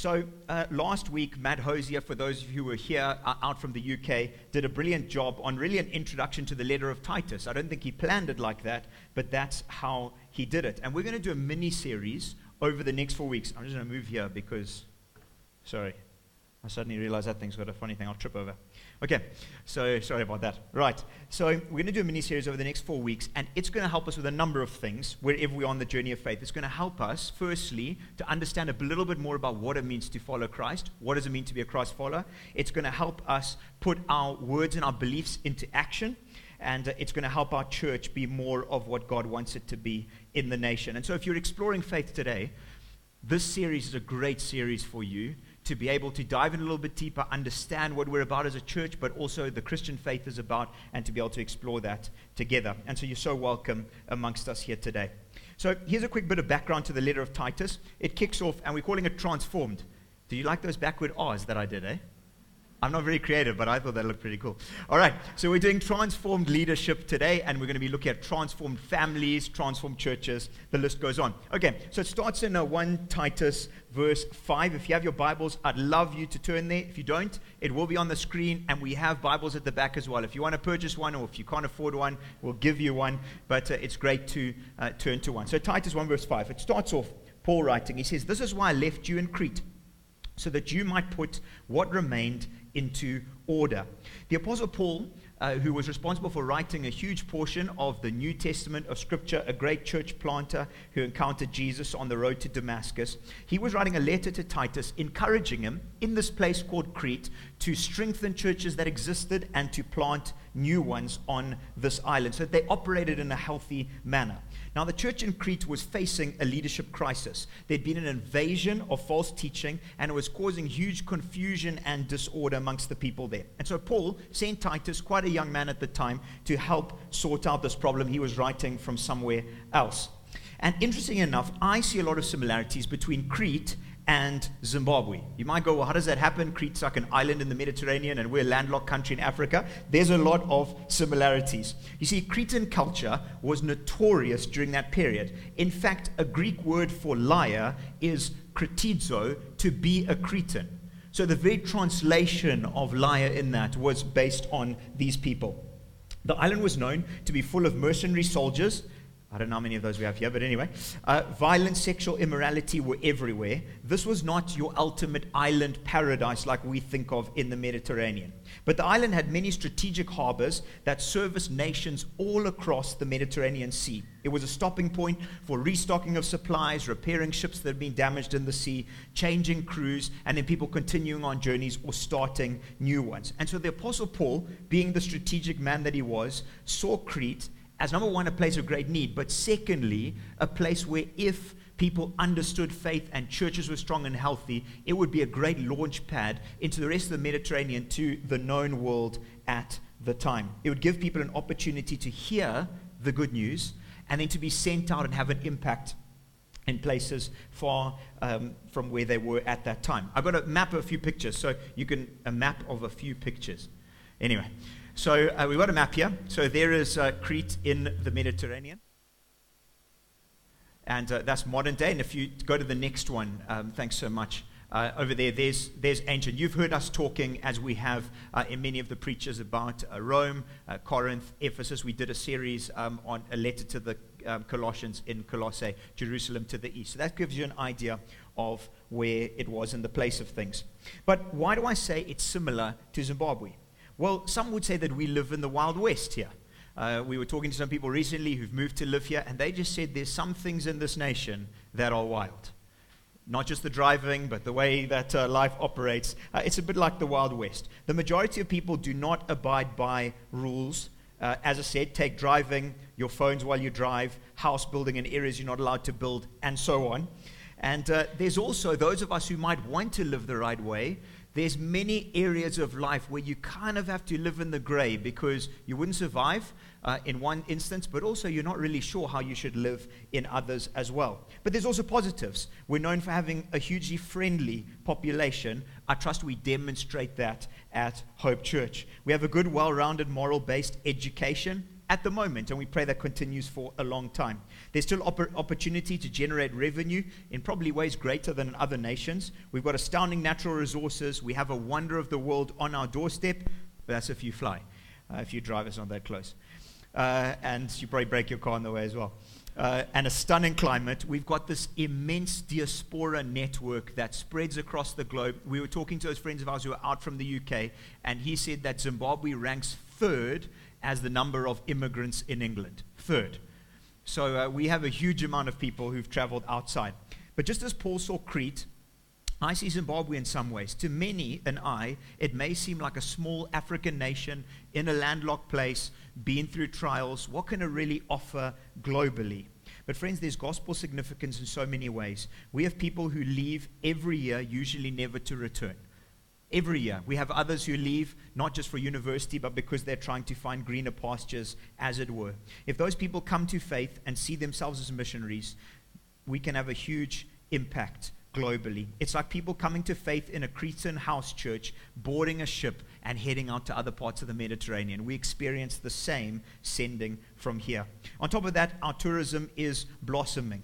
So, uh, last week, Matt Hosier, for those of you who were here uh, out from the UK, did a brilliant job on really an introduction to the letter of Titus. I don't think he planned it like that, but that's how he did it. And we're going to do a mini series over the next four weeks. I'm just going to move here because, sorry, I suddenly realized that thing's got a funny thing. I'll trip over. Okay, so sorry about that. Right, so we're going to do a mini series over the next four weeks, and it's going to help us with a number of things wherever we're on the journey of faith. It's going to help us, firstly, to understand a little bit more about what it means to follow Christ. What does it mean to be a Christ follower? It's going to help us put our words and our beliefs into action. And uh, it's going to help our church be more of what God wants it to be in the nation. And so, if you're exploring faith today, this series is a great series for you to be able to dive in a little bit deeper, understand what we're about as a church, but also the Christian faith is about, and to be able to explore that together. And so you're so welcome amongst us here today. So here's a quick bit of background to the letter of Titus. It kicks off, and we're calling it transformed. Do you like those backward R's that I did, eh? I'm not very creative, but I thought that looked pretty cool. All right, so we're doing transformed leadership today, and we're going to be looking at transformed families, transformed churches. The list goes on. Okay, so it starts in uh, 1 Titus, verse 5. If you have your Bibles, I'd love you to turn there. If you don't, it will be on the screen, and we have Bibles at the back as well. If you want to purchase one, or if you can't afford one, we'll give you one, but uh, it's great to uh, turn to one. So, Titus 1, verse 5. It starts off, Paul writing, he says, This is why I left you in Crete, so that you might put what remained into order. The Apostle Paul, uh, who was responsible for writing a huge portion of the New Testament of Scripture, a great church planter who encountered Jesus on the road to Damascus, he was writing a letter to Titus encouraging him in this place called Crete to strengthen churches that existed and to plant new ones on this island so that they operated in a healthy manner. Now, the church in Crete was facing a leadership crisis. There'd been an invasion of false teaching, and it was causing huge confusion and disorder amongst the people there. And so, Paul sent Titus, quite a young man at the time, to help sort out this problem. He was writing from somewhere else. And interesting enough, I see a lot of similarities between Crete and Zimbabwe. You might go, well, how does that happen? Crete's like an island in the Mediterranean and we're a landlocked country in Africa. There's a lot of similarities. You see, Cretan culture was notorious during that period. In fact, a Greek word for liar is kretizo, to be a Cretan. So the very translation of liar in that was based on these people. The island was known to be full of mercenary soldiers I don't know how many of those we have here, but anyway. Uh, violence, sexual immorality were everywhere. This was not your ultimate island paradise like we think of in the Mediterranean. But the island had many strategic harbors that serviced nations all across the Mediterranean Sea. It was a stopping point for restocking of supplies, repairing ships that had been damaged in the sea, changing crews, and then people continuing on journeys or starting new ones. And so the Apostle Paul, being the strategic man that he was, saw Crete as number one, a place of great need, but secondly, a place where if people understood faith and churches were strong and healthy, it would be a great launch pad into the rest of the Mediterranean to the known world at the time. It would give people an opportunity to hear the good news and then to be sent out and have an impact in places far um, from where they were at that time. I've got a map of a few pictures, so you can, a map of a few pictures. Anyway, so uh, we've got a map here. So there is uh, Crete in the Mediterranean. And uh, that's modern day. And if you go to the next one, um, thanks so much. Uh, over there, there's, there's ancient. You've heard us talking, as we have uh, in many of the preachers, about uh, Rome, Corinth, Ephesus. We did a series um, on a letter to the um, Colossians in Colossae, Jerusalem to the east. So that gives you an idea of where it was in the place of things. But why do I say it's similar to Zimbabwe? Well, some would say that we live in the Wild West here. Uh, we were talking to some people recently who've moved to live here, and they just said there's some things in this nation that are wild. Not just the driving, but the way that uh, life operates. Uh, it's a bit like the Wild West. The majority of people do not abide by rules. Uh, as I said, take driving, your phones while you drive, house building in areas you're not allowed to build, and so on. And uh, there's also those of us who might want to live the right way, there's many areas of life where you kind of have to live in the gray because you wouldn't survive uh, in one instance, but also you're not really sure how you should live in others as well. But there's also positives. We're known for having a hugely friendly population. I trust we demonstrate that at Hope Church. We have a good, well rounded, moral based education at the moment, and we pray that continues for a long time. There's still oppor- opportunity to generate revenue in probably ways greater than in other nations. We've got astounding natural resources. We have a wonder of the world on our doorstep, but that's if you fly. Uh, if you drive, it's not that close. Uh, and you probably break your car on the way as well uh, and a stunning climate, we've got this immense diaspora network that spreads across the globe. We were talking to those friends of ours who are out from the UK, and he said that Zimbabwe ranks third as the number of immigrants in England. Third. So uh, we have a huge amount of people who've traveled outside. But just as Paul saw Crete, I see Zimbabwe in some ways. To many and I, it may seem like a small African nation in a landlocked place, been through trials. What can it really offer globally? But, friends, there's gospel significance in so many ways. We have people who leave every year, usually never to return. Every year. We have others who leave not just for university, but because they're trying to find greener pastures, as it were. If those people come to faith and see themselves as missionaries, we can have a huge impact globally. It's like people coming to faith in a Cretan house church, boarding a ship, and heading out to other parts of the Mediterranean. We experience the same sending from here. On top of that, our tourism is blossoming.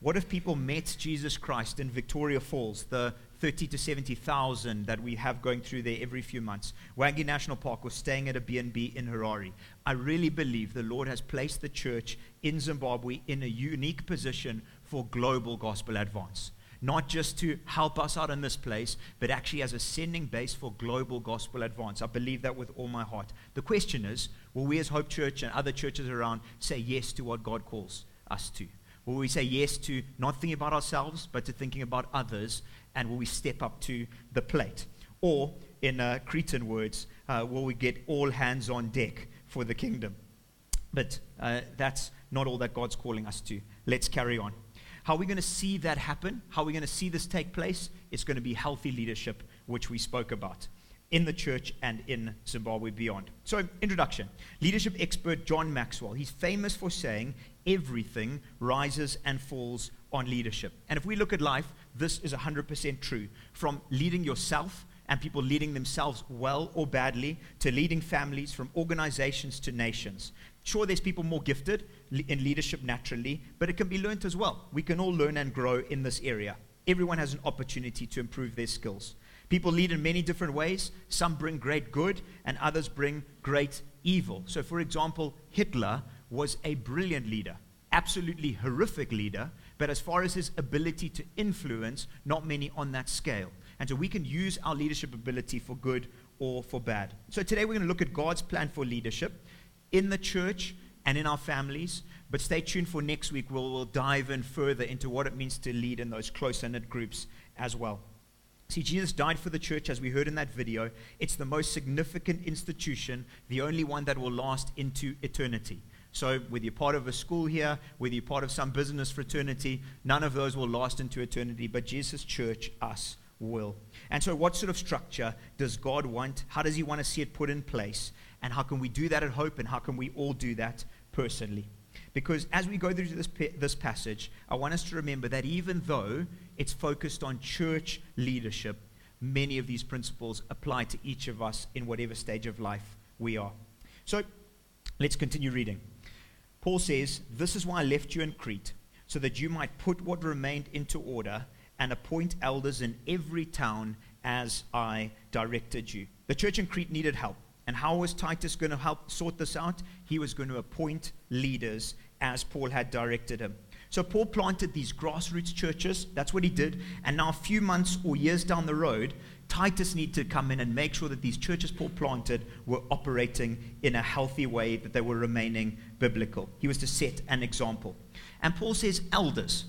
What if people met Jesus Christ in Victoria Falls, the 30 to 70,000 that we have going through there every few months. Hwange National Park was staying at a B&B in Harare. I really believe the Lord has placed the church in Zimbabwe in a unique position for global gospel advance not just to help us out in this place, but actually as a sending base for global gospel advance. I believe that with all my heart. The question is will we, as Hope Church and other churches around, say yes to what God calls us to? Will we say yes to not thinking about ourselves, but to thinking about others? And will we step up to the plate? Or, in uh, Cretan words, uh, will we get all hands on deck for the kingdom? But uh, that's not all that God's calling us to. Let's carry on. How are we going to see that happen? How are we going to see this take place? It's going to be healthy leadership, which we spoke about in the church and in Zimbabwe beyond. So, introduction. Leadership expert John Maxwell. He's famous for saying everything rises and falls on leadership. And if we look at life, this is 100% true. From leading yourself and people leading themselves well or badly, to leading families, from organizations to nations. Sure, there's people more gifted in leadership naturally, but it can be learned as well. We can all learn and grow in this area. Everyone has an opportunity to improve their skills. People lead in many different ways. Some bring great good, and others bring great evil. So, for example, Hitler was a brilliant leader, absolutely horrific leader, but as far as his ability to influence, not many on that scale. And so we can use our leadership ability for good or for bad. So today we're going to look at God's plan for leadership in the church and in our families. But stay tuned for next week. We'll, we'll dive in further into what it means to lead in those close knit groups as well. See, Jesus died for the church, as we heard in that video. It's the most significant institution, the only one that will last into eternity. So, whether you're part of a school here, whether you're part of some business fraternity, none of those will last into eternity, but Jesus' church, us, will. And so, what sort of structure does God want? How does He want to see it put in place? And how can we do that at Hope? And how can we all do that personally? Because as we go through this, this passage, I want us to remember that even though it's focused on church leadership, many of these principles apply to each of us in whatever stage of life we are. So let's continue reading. Paul says, This is why I left you in Crete, so that you might put what remained into order and appoint elders in every town as I directed you. The church in Crete needed help. And how was Titus going to help sort this out? He was going to appoint leaders as Paul had directed him. So Paul planted these grassroots churches. That's what he did. And now, a few months or years down the road, Titus needed to come in and make sure that these churches Paul planted were operating in a healthy way, that they were remaining biblical. He was to set an example. And Paul says elders.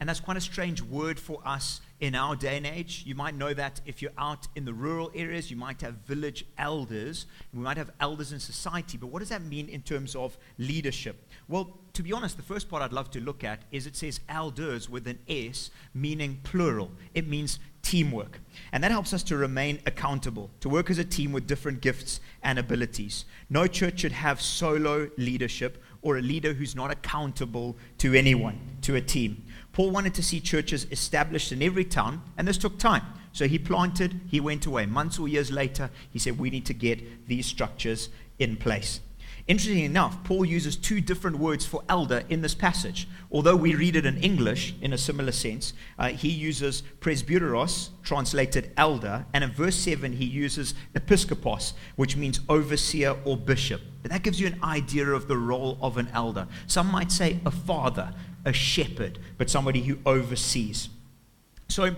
And that's quite a strange word for us in our day and age. You might know that if you're out in the rural areas, you might have village elders. We might have elders in society. But what does that mean in terms of leadership? Well, to be honest, the first part I'd love to look at is it says elders with an S, meaning plural. It means teamwork. And that helps us to remain accountable, to work as a team with different gifts and abilities. No church should have solo leadership or a leader who's not accountable to anyone, to a team. Paul wanted to see churches established in every town, and this took time. So he planted, he went away. Months or years later, he said, We need to get these structures in place. Interestingly enough, Paul uses two different words for elder in this passage. Although we read it in English in a similar sense, uh, he uses presbyteros, translated elder, and in verse 7 he uses episkopos, which means overseer or bishop. But that gives you an idea of the role of an elder. Some might say a father, a shepherd, but somebody who oversees. So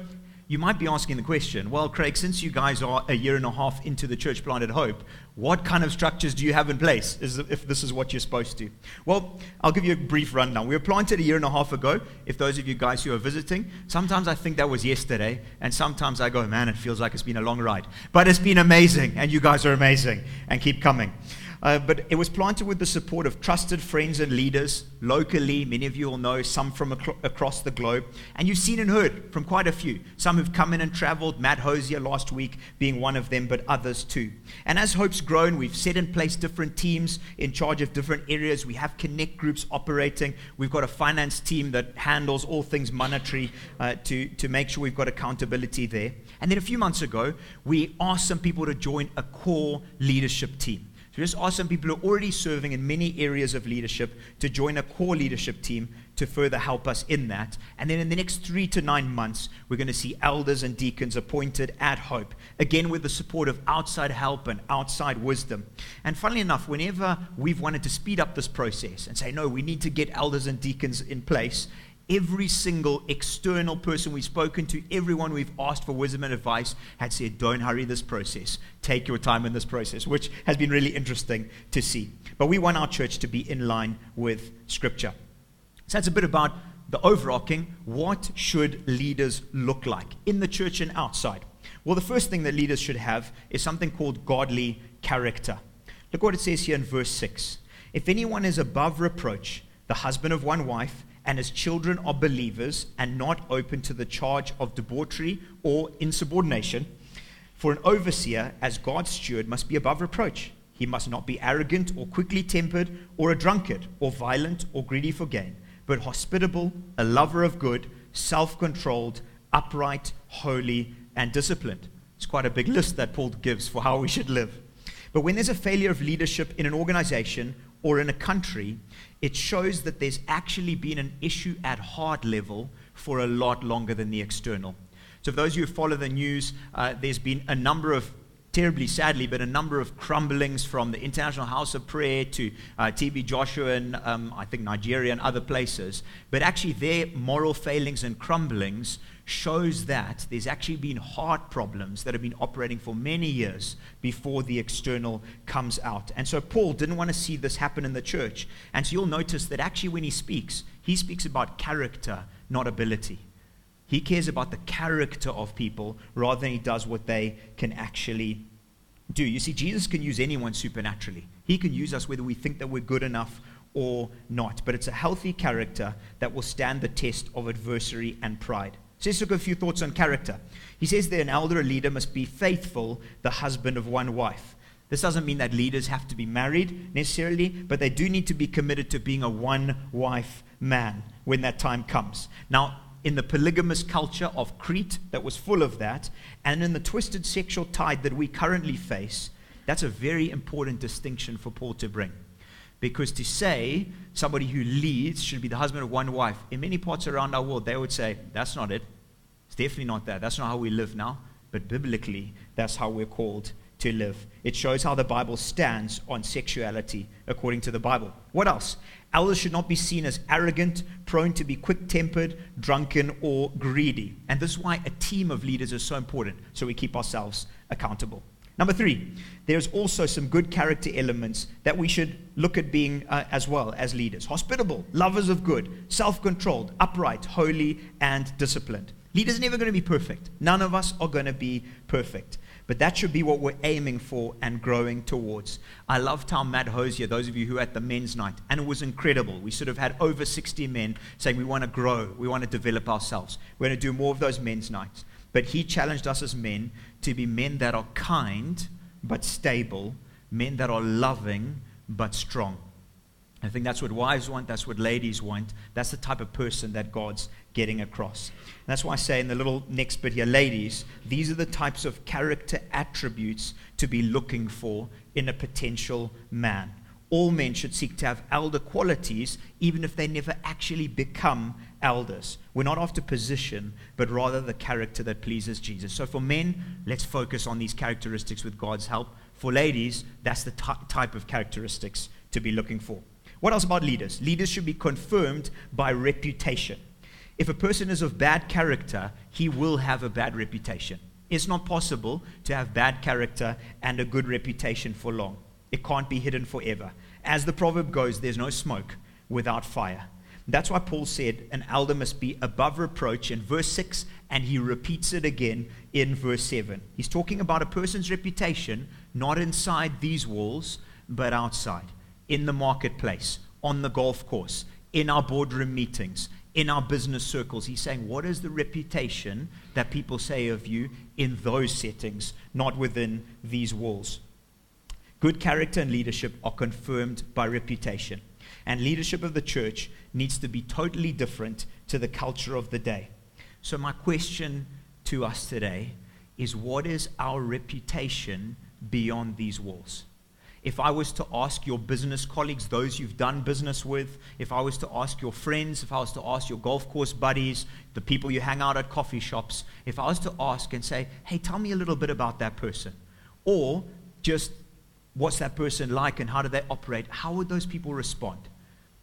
you might be asking the question well, Craig, since you guys are a year and a half into the church planted hope, what kind of structures do you have in place if this is what you're supposed to? Well, I'll give you a brief rundown. We were planted a year and a half ago. If those of you guys who are visiting, sometimes I think that was yesterday, and sometimes I go, man, it feels like it's been a long ride. But it's been amazing, and you guys are amazing, and keep coming. Uh, but it was planted with the support of trusted friends and leaders locally. Many of you will know some from ac- across the globe. And you've seen and heard from quite a few. Some who've come in and traveled, Matt Hosier last week being one of them, but others too. And as Hope's grown, we've set in place different teams in charge of different areas. We have connect groups operating. We've got a finance team that handles all things monetary uh, to, to make sure we've got accountability there. And then a few months ago, we asked some people to join a core leadership team. So just ask some people who are already serving in many areas of leadership to join a core leadership team to further help us in that. And then in the next three to nine months, we're going to see elders and deacons appointed at Hope, again with the support of outside help and outside wisdom. And funnily enough, whenever we've wanted to speed up this process and say, no, we need to get elders and deacons in place, every single external person we've spoken to, everyone we've asked for wisdom and advice, had said, Don't hurry this process. Take your time in this process, which has been really interesting to see. But we want our church to be in line with Scripture. So that's a bit about the overarching what should leaders look like in the church and outside? Well, the first thing that leaders should have is something called godly character. Look what it says here in verse 6. If anyone is above reproach, the husband of one wife, and as children are believers and not open to the charge of debauchery or insubordination. For an overseer, as God's steward, must be above reproach. He must not be arrogant or quickly tempered or a drunkard or violent or greedy for gain, but hospitable, a lover of good, self controlled, upright, holy, and disciplined. It's quite a big list that Paul gives for how we should live. But when there's a failure of leadership in an organization or in a country, it shows that there's actually been an issue at heart level for a lot longer than the external. So, for those of you who follow the news, uh, there's been a number of terribly sadly, but a number of crumblings from the International House of Prayer to uh, TB Joshua and um, I think Nigeria and other places. But actually, their moral failings and crumblings shows that there's actually been heart problems that have been operating for many years before the external comes out. And so Paul didn't want to see this happen in the church. And so you'll notice that actually, when he speaks, he speaks about character, not ability. He cares about the character of people rather than he does what they can actually do. You see, Jesus can use anyone supernaturally. He can use us whether we think that we're good enough or not. But it's a healthy character that will stand the test of adversary and pride. So let's look at a few thoughts on character. He says that an elder leader must be faithful, the husband of one wife. This doesn't mean that leaders have to be married necessarily, but they do need to be committed to being a one wife man when that time comes. Now, in the polygamous culture of Crete that was full of that, and in the twisted sexual tide that we currently face, that's a very important distinction for Paul to bring. Because to say somebody who leads should be the husband of one wife, in many parts around our world, they would say, that's not it. It's definitely not that. That's not how we live now. But biblically, that's how we're called to live. It shows how the Bible stands on sexuality according to the Bible. What else? Elders should not be seen as arrogant, prone to be quick tempered, drunken, or greedy. And this is why a team of leaders is so important, so we keep ourselves accountable. Number three, there's also some good character elements that we should look at being uh, as well as leaders hospitable, lovers of good, self controlled, upright, holy, and disciplined. Leaders never going to be perfect. None of us are going to be perfect. But that should be what we're aiming for and growing towards. I loved how Matt Hosier, those of you who were at the men's night, and it was incredible. We sort of had over 60 men saying we want to grow, we want to develop ourselves. We're going to do more of those men's nights. But he challenged us as men to be men that are kind but stable, men that are loving but strong. I think that's what wives want, that's what ladies want. That's the type of person that God's getting across. And that's why I say in the little next bit here, ladies, these are the types of character attributes to be looking for in a potential man. all men should seek to have elder qualities, even if they never actually become elders. We're not after position, but rather the character that pleases Jesus. So for men, let's focus on these characteristics with God's help. For ladies, that's the t- type of characteristics to be looking for. What else about leaders? Leaders should be confirmed by reputation. If a person is of bad character, he will have a bad reputation. It's not possible to have bad character and a good reputation for long. It can't be hidden forever. As the proverb goes, there's no smoke without fire. That's why Paul said an elder must be above reproach in verse 6, and he repeats it again in verse 7. He's talking about a person's reputation, not inside these walls, but outside, in the marketplace, on the golf course, in our boardroom meetings, in our business circles. He's saying, What is the reputation that people say of you in those settings, not within these walls? Good character and leadership are confirmed by reputation. And leadership of the church needs to be totally different to the culture of the day. So, my question to us today is what is our reputation beyond these walls? If I was to ask your business colleagues, those you've done business with, if I was to ask your friends, if I was to ask your golf course buddies, the people you hang out at coffee shops, if I was to ask and say, hey, tell me a little bit about that person, or just what's that person like and how do they operate, how would those people respond?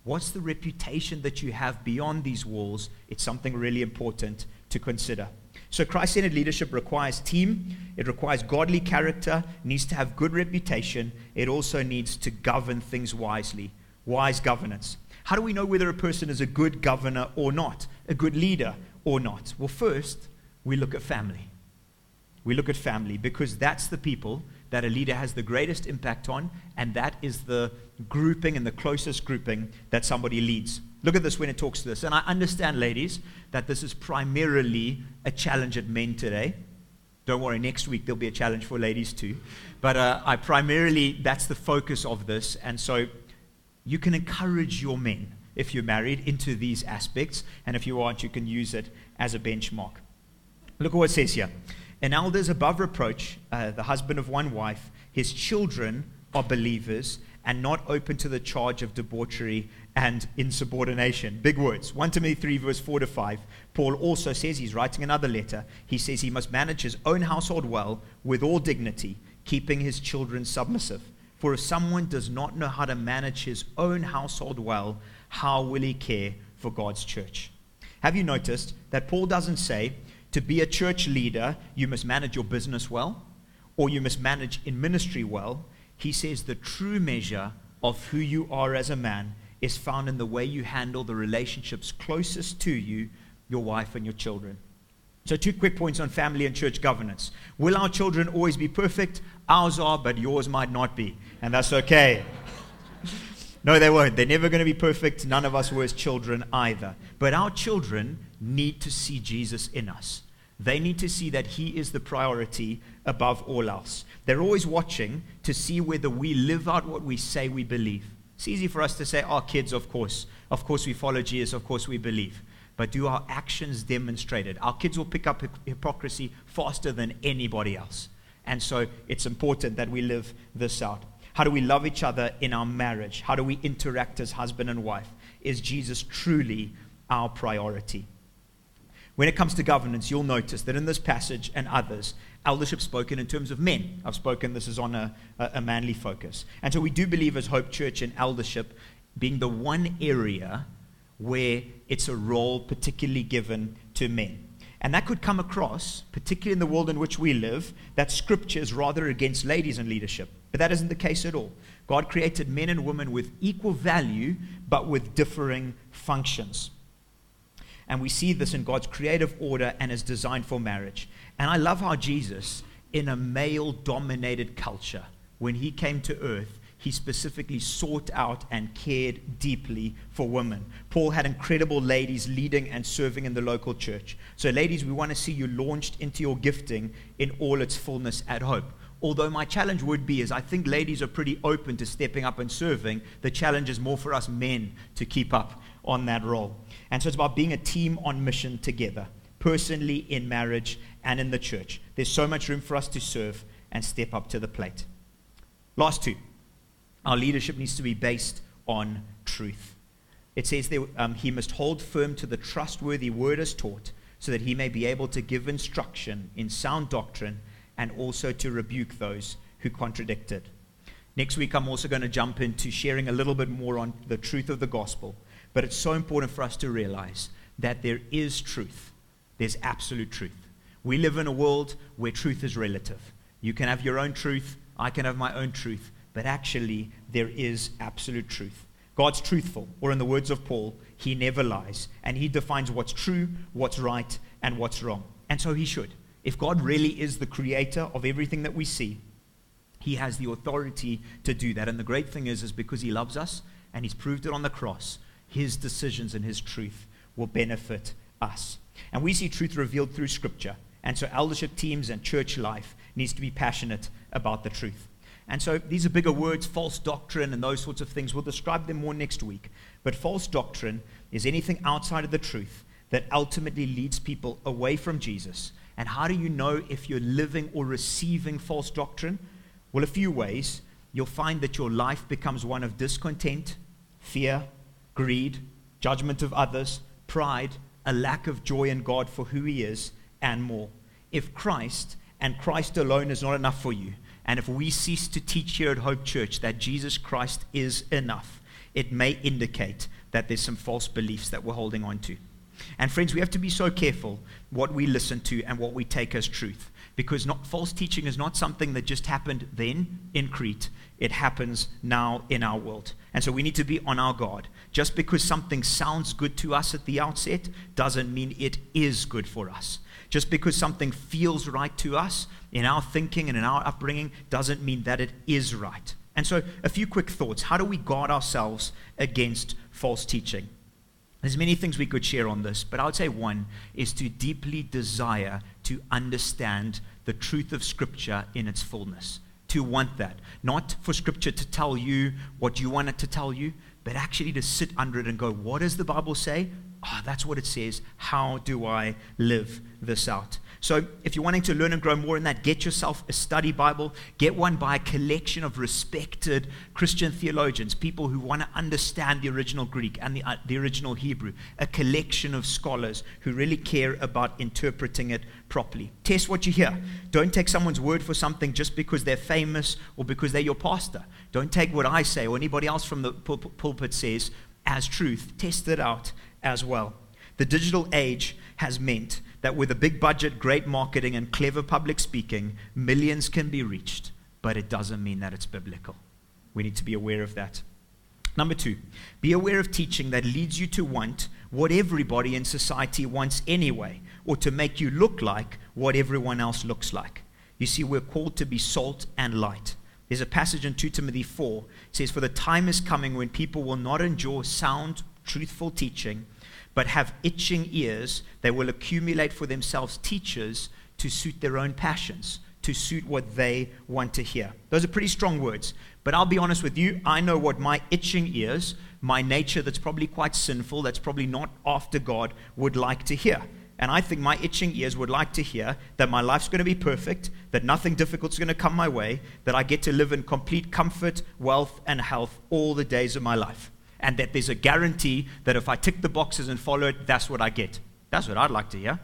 What's the reputation that you have beyond these walls? It's something really important to consider. So, Christ centered leadership requires team, it requires godly character, needs to have good reputation, it also needs to govern things wisely. Wise governance. How do we know whether a person is a good governor or not, a good leader or not? Well, first, we look at family. We look at family because that's the people that a leader has the greatest impact on, and that is the grouping and the closest grouping that somebody leads. Look at this when it talks to this. And I understand, ladies, that this is primarily a challenge at men today. Don't worry, next week there'll be a challenge for ladies too. But uh, I primarily, that's the focus of this. And so you can encourage your men, if you're married, into these aspects. And if you aren't, you can use it as a benchmark. Look at what it says here. An elder is above reproach, uh, the husband of one wife. His children are believers and not open to the charge of debauchery and insubordination. Big words. 1 Timothy 3, verse 4 to 5. Paul also says, he's writing another letter. He says he must manage his own household well with all dignity, keeping his children submissive. For if someone does not know how to manage his own household well, how will he care for God's church? Have you noticed that Paul doesn't say, to be a church leader, you must manage your business well, or you must manage in ministry well. He says the true measure of who you are as a man is found in the way you handle the relationships closest to you, your wife and your children. So, two quick points on family and church governance. Will our children always be perfect? Ours are, but yours might not be. And that's okay. no, they won't. They're never going to be perfect. None of us were as children either. But our children need to see Jesus in us. They need to see that He is the priority above all else. They're always watching to see whether we live out what we say we believe. It's easy for us to say, our oh, kids, of course. Of course, we follow Jesus. Of course, we believe. But do our actions demonstrate it? Our kids will pick up hypocrisy faster than anybody else. And so it's important that we live this out. How do we love each other in our marriage? How do we interact as husband and wife? Is Jesus truly our priority? When it comes to governance, you'll notice that in this passage and others, eldership spoken in terms of men. I've spoken, this is on a, a manly focus. And so we do believe as Hope Church in eldership being the one area where it's a role particularly given to men. And that could come across, particularly in the world in which we live, that scripture is rather against ladies in leadership. But that isn't the case at all. God created men and women with equal value, but with differing functions. And we see this in God's creative order and is designed for marriage. And I love how Jesus, in a male dominated culture, when he came to earth, he specifically sought out and cared deeply for women. Paul had incredible ladies leading and serving in the local church. So, ladies, we want to see you launched into your gifting in all its fullness at Hope. Although my challenge would be is I think ladies are pretty open to stepping up and serving. The challenge is more for us men to keep up on that role. And so it's about being a team on mission together, personally, in marriage, and in the church. There's so much room for us to serve and step up to the plate. Last two Our leadership needs to be based on truth. It says that um, he must hold firm to the trustworthy word as taught, so that he may be able to give instruction in sound doctrine and also to rebuke those who contradict it. Next week, I'm also going to jump into sharing a little bit more on the truth of the gospel. But it's so important for us to realize that there is truth, there's absolute truth. We live in a world where truth is relative. You can have your own truth, I can have my own truth, but actually, there is absolute truth. God's truthful, or in the words of Paul, he never lies, and he defines what's true, what's right, and what's wrong. And so he should. If God really is the creator of everything that we see, he has the authority to do that. And the great thing is, is because he loves us and he's proved it on the cross, his decisions and his truth will benefit us. And we see truth revealed through scripture. And so eldership teams and church life needs to be passionate about the truth. And so these are bigger words, false doctrine and those sorts of things. We'll describe them more next week. But false doctrine is anything outside of the truth that ultimately leads people away from Jesus. And how do you know if you're living or receiving false doctrine? Well, a few ways. You'll find that your life becomes one of discontent, fear, greed, judgment of others, pride, a lack of joy in God for who He is, and more. If Christ and Christ alone is not enough for you, and if we cease to teach here at Hope Church that Jesus Christ is enough, it may indicate that there's some false beliefs that we're holding on to. And friends, we have to be so careful what we listen to and what we take as truth. Because not, false teaching is not something that just happened then in Crete. It happens now in our world. And so we need to be on our guard. Just because something sounds good to us at the outset doesn't mean it is good for us. Just because something feels right to us in our thinking and in our upbringing doesn't mean that it is right. And so, a few quick thoughts. How do we guard ourselves against false teaching? There's many things we could share on this, but I would say one is to deeply desire to understand the truth of Scripture in its fullness. To want that. Not for Scripture to tell you what you want it to tell you, but actually to sit under it and go, what does the Bible say? Oh, that's what it says. How do I live this out? So, if you're wanting to learn and grow more in that, get yourself a study Bible. Get one by a collection of respected Christian theologians, people who want to understand the original Greek and the, uh, the original Hebrew. A collection of scholars who really care about interpreting it properly. Test what you hear. Don't take someone's word for something just because they're famous or because they're your pastor. Don't take what I say or anybody else from the pul- pulpit says as truth. Test it out as well. The digital age has meant that with a big budget, great marketing, and clever public speaking, millions can be reached, but it doesn't mean that it's biblical. We need to be aware of that. Number two, be aware of teaching that leads you to want what everybody in society wants anyway, or to make you look like what everyone else looks like. You see, we're called to be salt and light. There's a passage in 2 Timothy 4 it says, For the time is coming when people will not endure sound, truthful teaching but have itching ears, they will accumulate for themselves teachers to suit their own passions, to suit what they want to hear. Those are pretty strong words. But I'll be honest with you, I know what my itching ears, my nature that's probably quite sinful, that's probably not after God, would like to hear. And I think my itching ears would like to hear that my life's going to be perfect, that nothing difficult is going to come my way, that I get to live in complete comfort, wealth, and health all the days of my life and that there's a guarantee that if I tick the boxes and follow it, that's what I get. That's what I'd like to hear.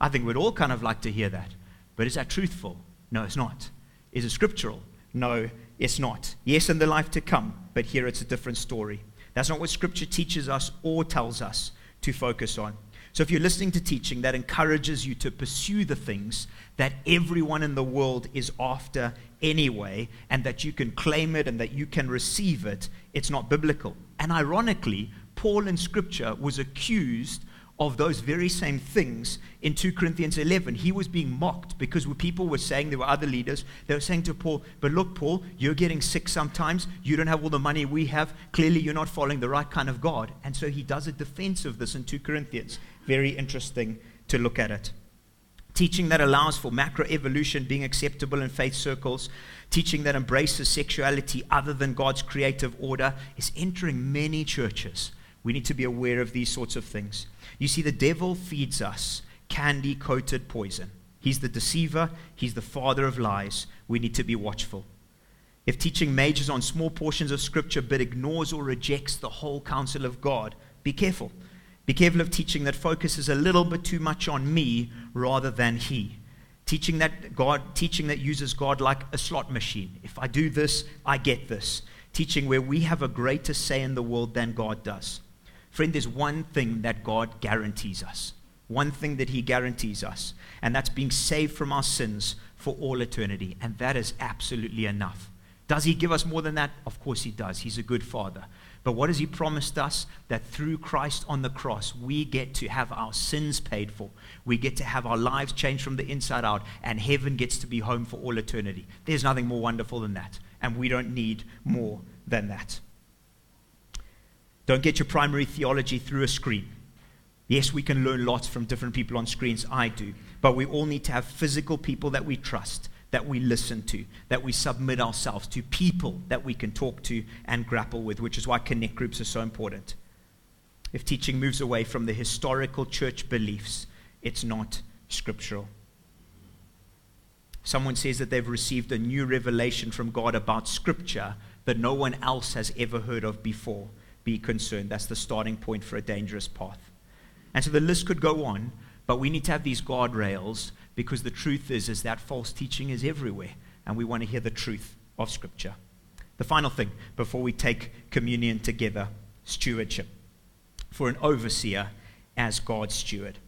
I think we'd all kind of like to hear that. But is that truthful? No, it's not. Is it scriptural? No, it's not. Yes, in the life to come, but here it's a different story. That's not what scripture teaches us or tells us to focus on. So if you're listening to teaching that encourages you to pursue the things that everyone in the world is after anyway, and that you can claim it and that you can receive it, it's not biblical. And ironically, Paul in Scripture was accused of those very same things in 2 Corinthians 11. He was being mocked because people were saying, there were other leaders, they were saying to Paul, But look, Paul, you're getting sick sometimes. You don't have all the money we have. Clearly, you're not following the right kind of God. And so he does a defense of this in 2 Corinthians. Very interesting to look at it. Teaching that allows for macroevolution being acceptable in faith circles, teaching that embraces sexuality other than God's creative order is entering many churches. We need to be aware of these sorts of things. You see, the devil feeds us candy coated poison. He's the deceiver, he's the father of lies. We need to be watchful. If teaching majors on small portions of Scripture but ignores or rejects the whole counsel of God, be careful. Be careful of teaching that focuses a little bit too much on me rather than He. Teaching that God, teaching that uses God like a slot machine. If I do this, I get this. Teaching where we have a greater say in the world than God does. Friend, there's one thing that God guarantees us. One thing that He guarantees us, and that's being saved from our sins for all eternity. And that is absolutely enough. Does He give us more than that? Of course He does. He's a good Father. But what has He promised us? That through Christ on the cross, we get to have our sins paid for. We get to have our lives changed from the inside out, and heaven gets to be home for all eternity. There's nothing more wonderful than that, and we don't need more than that. Don't get your primary theology through a screen. Yes, we can learn lots from different people on screens. I do. But we all need to have physical people that we trust that we listen to, that we submit ourselves to, people that we can talk to and grapple with, which is why connect groups are so important. If teaching moves away from the historical church beliefs, it's not scriptural. Someone says that they've received a new revelation from God about Scripture that no one else has ever heard of before. Be concerned. That's the starting point for a dangerous path. And so the list could go on, but we need to have these guardrails because the truth is, is that false teaching is everywhere, and we want to hear the truth of Scripture. The final thing before we take communion together stewardship. For an overseer as God's steward.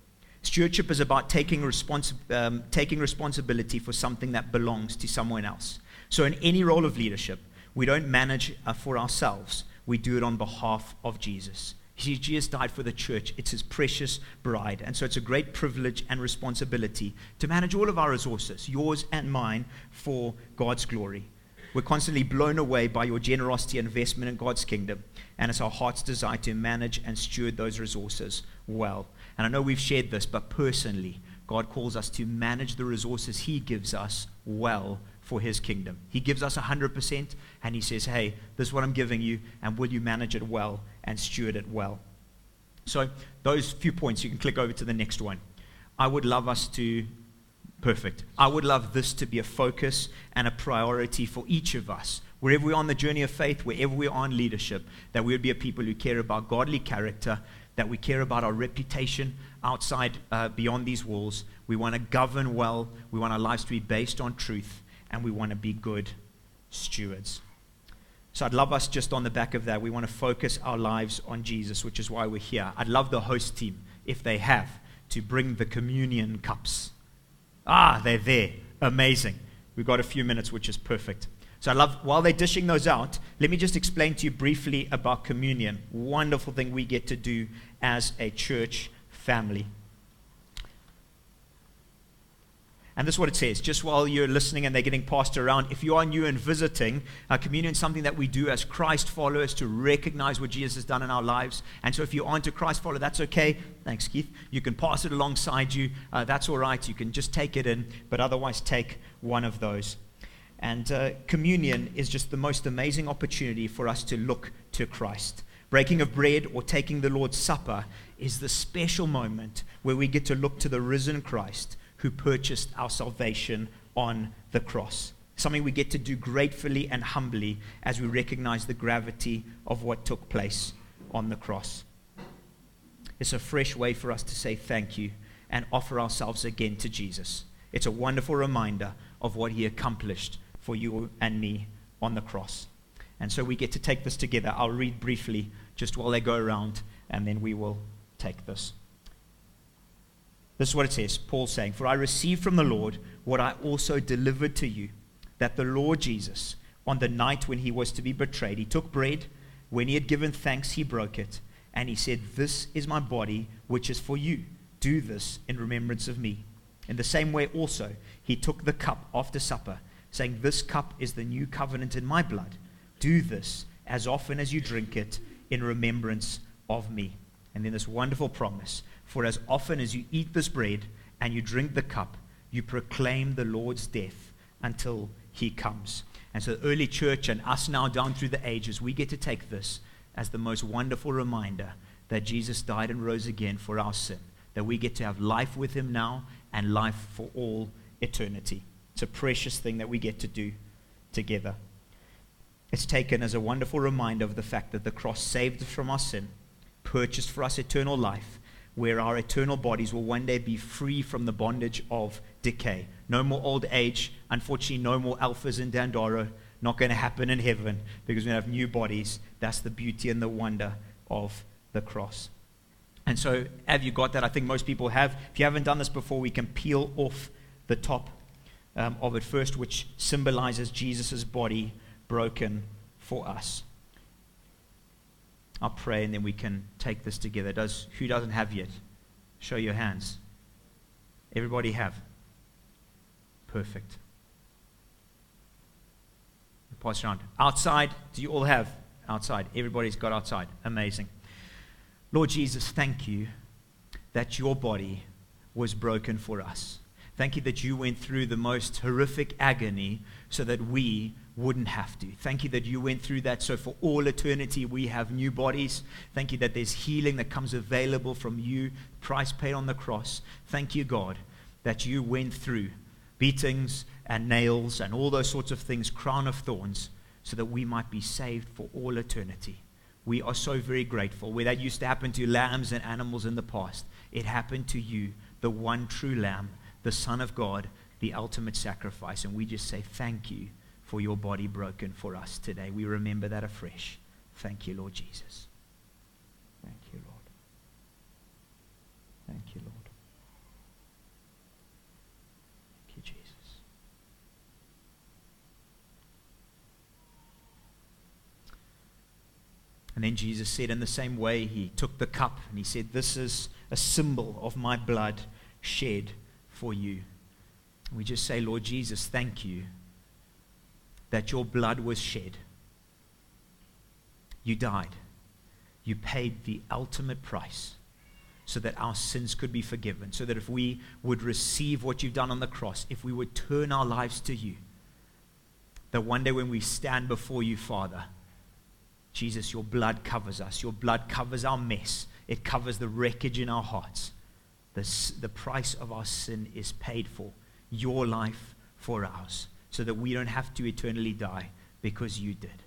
Stewardship is about taking, responsi- um, taking responsibility for something that belongs to someone else. So, in any role of leadership, we don't manage uh, for ourselves, we do it on behalf of Jesus. See, Jesus died for the church. It's his precious bride. And so it's a great privilege and responsibility to manage all of our resources, yours and mine, for God's glory. We're constantly blown away by your generosity and investment in God's kingdom. And it's our heart's desire to manage and steward those resources well. And I know we've shared this, but personally, God calls us to manage the resources He gives us well for His kingdom. He gives us 100%, and He says, Hey, this is what I'm giving you, and will you manage it well and steward it well? So, those few points, you can click over to the next one. I would love us to, perfect. I would love this to be a focus and a priority for each of us. Wherever we are on the journey of faith, wherever we are on leadership, that we would be a people who care about godly character, that we care about our reputation outside, uh, beyond these walls. We want to govern well. We want our lives to be based on truth and we want to be good stewards. So I'd love us just on the back of that. We want to focus our lives on Jesus, which is why we're here. I'd love the host team, if they have, to bring the communion cups. Ah, they're there. Amazing. We've got a few minutes, which is perfect. So I love, while they're dishing those out, let me just explain to you briefly about communion. Wonderful thing we get to do as a church family. And this is what it says, just while you're listening and they're getting passed around. If you are new and visiting, uh, communion is something that we do as Christ followers to recognize what Jesus has done in our lives. And so if you aren't a Christ follower, that's okay. Thanks, Keith. You can pass it alongside you. Uh, that's all right. You can just take it in, but otherwise take one of those. And uh, communion is just the most amazing opportunity for us to look to Christ. Breaking of bread or taking the Lord's Supper is the special moment where we get to look to the risen Christ who purchased our salvation on the cross. Something we get to do gratefully and humbly as we recognize the gravity of what took place on the cross. It's a fresh way for us to say thank you and offer ourselves again to Jesus. It's a wonderful reminder of what he accomplished for you and me on the cross. And so we get to take this together. I'll read briefly just while they go around, and then we will take this. This is what it says Paul saying, For I received from the Lord what I also delivered to you, that the Lord Jesus, on the night when he was to be betrayed, he took bread. When he had given thanks, he broke it, and he said, This is my body, which is for you. Do this in remembrance of me. In the same way, also, he took the cup after supper, saying, This cup is the new covenant in my blood. Do this as often as you drink it in remembrance of me. And then this wonderful promise for as often as you eat this bread and you drink the cup, you proclaim the Lord's death until he comes. And so, the early church and us now down through the ages, we get to take this as the most wonderful reminder that Jesus died and rose again for our sin, that we get to have life with him now and life for all eternity. It's a precious thing that we get to do together. it's taken as a wonderful reminder of the fact that the cross saved us from our sin, purchased for us eternal life, where our eternal bodies will one day be free from the bondage of decay. No more old age. Unfortunately, no more alphas in Dandaro. Not going to happen in heaven because we have new bodies. That's the beauty and the wonder of the cross. And so, have you got that? I think most people have. If you haven't done this before, we can peel off the top um, of it first, which symbolizes Jesus' body broken for us. I'll pray and then we can take this together. Does who doesn't have yet? Show your hands. Everybody have. Perfect. Pass around. Outside, do you all have outside? Everybody's got outside. Amazing. Lord Jesus, thank you that your body was broken for us. Thank you that you went through the most horrific agony so that we wouldn't have to. Thank you that you went through that so for all eternity we have new bodies. Thank you that there's healing that comes available from you, price paid on the cross. Thank you, God, that you went through beatings and nails and all those sorts of things, crown of thorns, so that we might be saved for all eternity. We are so very grateful. Where that used to happen to lambs and animals in the past, it happened to you, the one true lamb, the Son of God, the ultimate sacrifice. And we just say thank you for your body broken for us today. We remember that afresh. Thank you, Lord Jesus. Thank you, Lord. Thank you, Lord. Thank you, Jesus. And then Jesus said, in the same way, he took the cup and he said, This is a symbol of my blood shed for you. We just say, Lord Jesus, thank you that your blood was shed. You died. You paid the ultimate price so that our sins could be forgiven, so that if we would receive what you've done on the cross, if we would turn our lives to you, that one day when we stand before you, Father, Jesus, your blood covers us. Your blood covers our mess. It covers the wreckage in our hearts. The, the price of our sin is paid for. Your life for ours so that we don't have to eternally die because you did.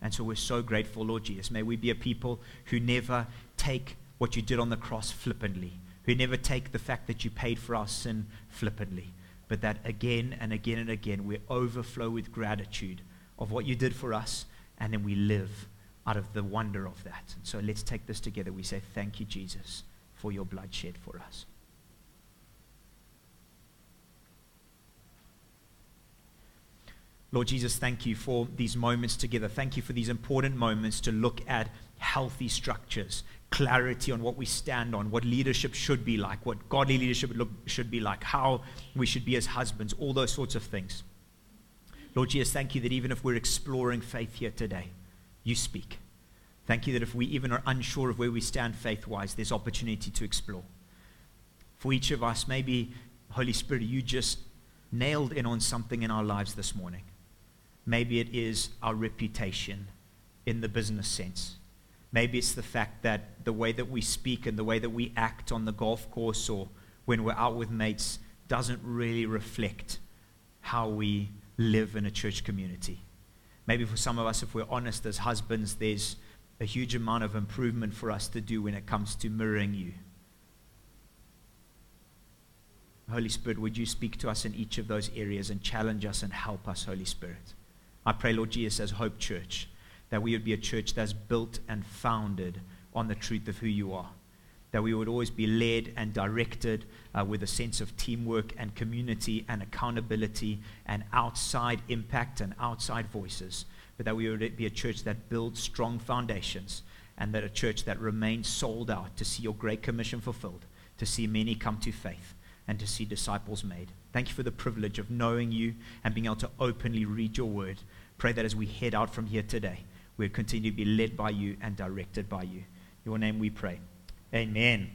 And so we're so grateful, Lord Jesus. May we be a people who never take what you did on the cross flippantly, who never take the fact that you paid for our sin flippantly, but that again and again and again we overflow with gratitude of what you did for us, and then we live out of the wonder of that. And so let's take this together. We say, Thank you, Jesus, for your blood shed for us. Lord Jesus, thank you for these moments together. Thank you for these important moments to look at healthy structures, clarity on what we stand on, what leadership should be like, what godly leadership should be like, how we should be as husbands, all those sorts of things. Lord Jesus, thank you that even if we're exploring faith here today, you speak. Thank you that if we even are unsure of where we stand faith wise, there's opportunity to explore. For each of us, maybe, Holy Spirit, you just nailed in on something in our lives this morning. Maybe it is our reputation in the business sense. Maybe it's the fact that the way that we speak and the way that we act on the golf course or when we're out with mates doesn't really reflect how we live in a church community. Maybe for some of us, if we're honest as husbands, there's a huge amount of improvement for us to do when it comes to mirroring you. Holy Spirit, would you speak to us in each of those areas and challenge us and help us, Holy Spirit? I pray, Lord Jesus, as Hope Church, that we would be a church that's built and founded on the truth of who you are. That we would always be led and directed uh, with a sense of teamwork and community and accountability and outside impact and outside voices. But that we would be a church that builds strong foundations and that a church that remains sold out to see your great commission fulfilled, to see many come to faith, and to see disciples made. Thank you for the privilege of knowing you and being able to openly read your word. Pray that as we head out from here today, we continue to be led by you and directed by you. Your name we pray. Amen.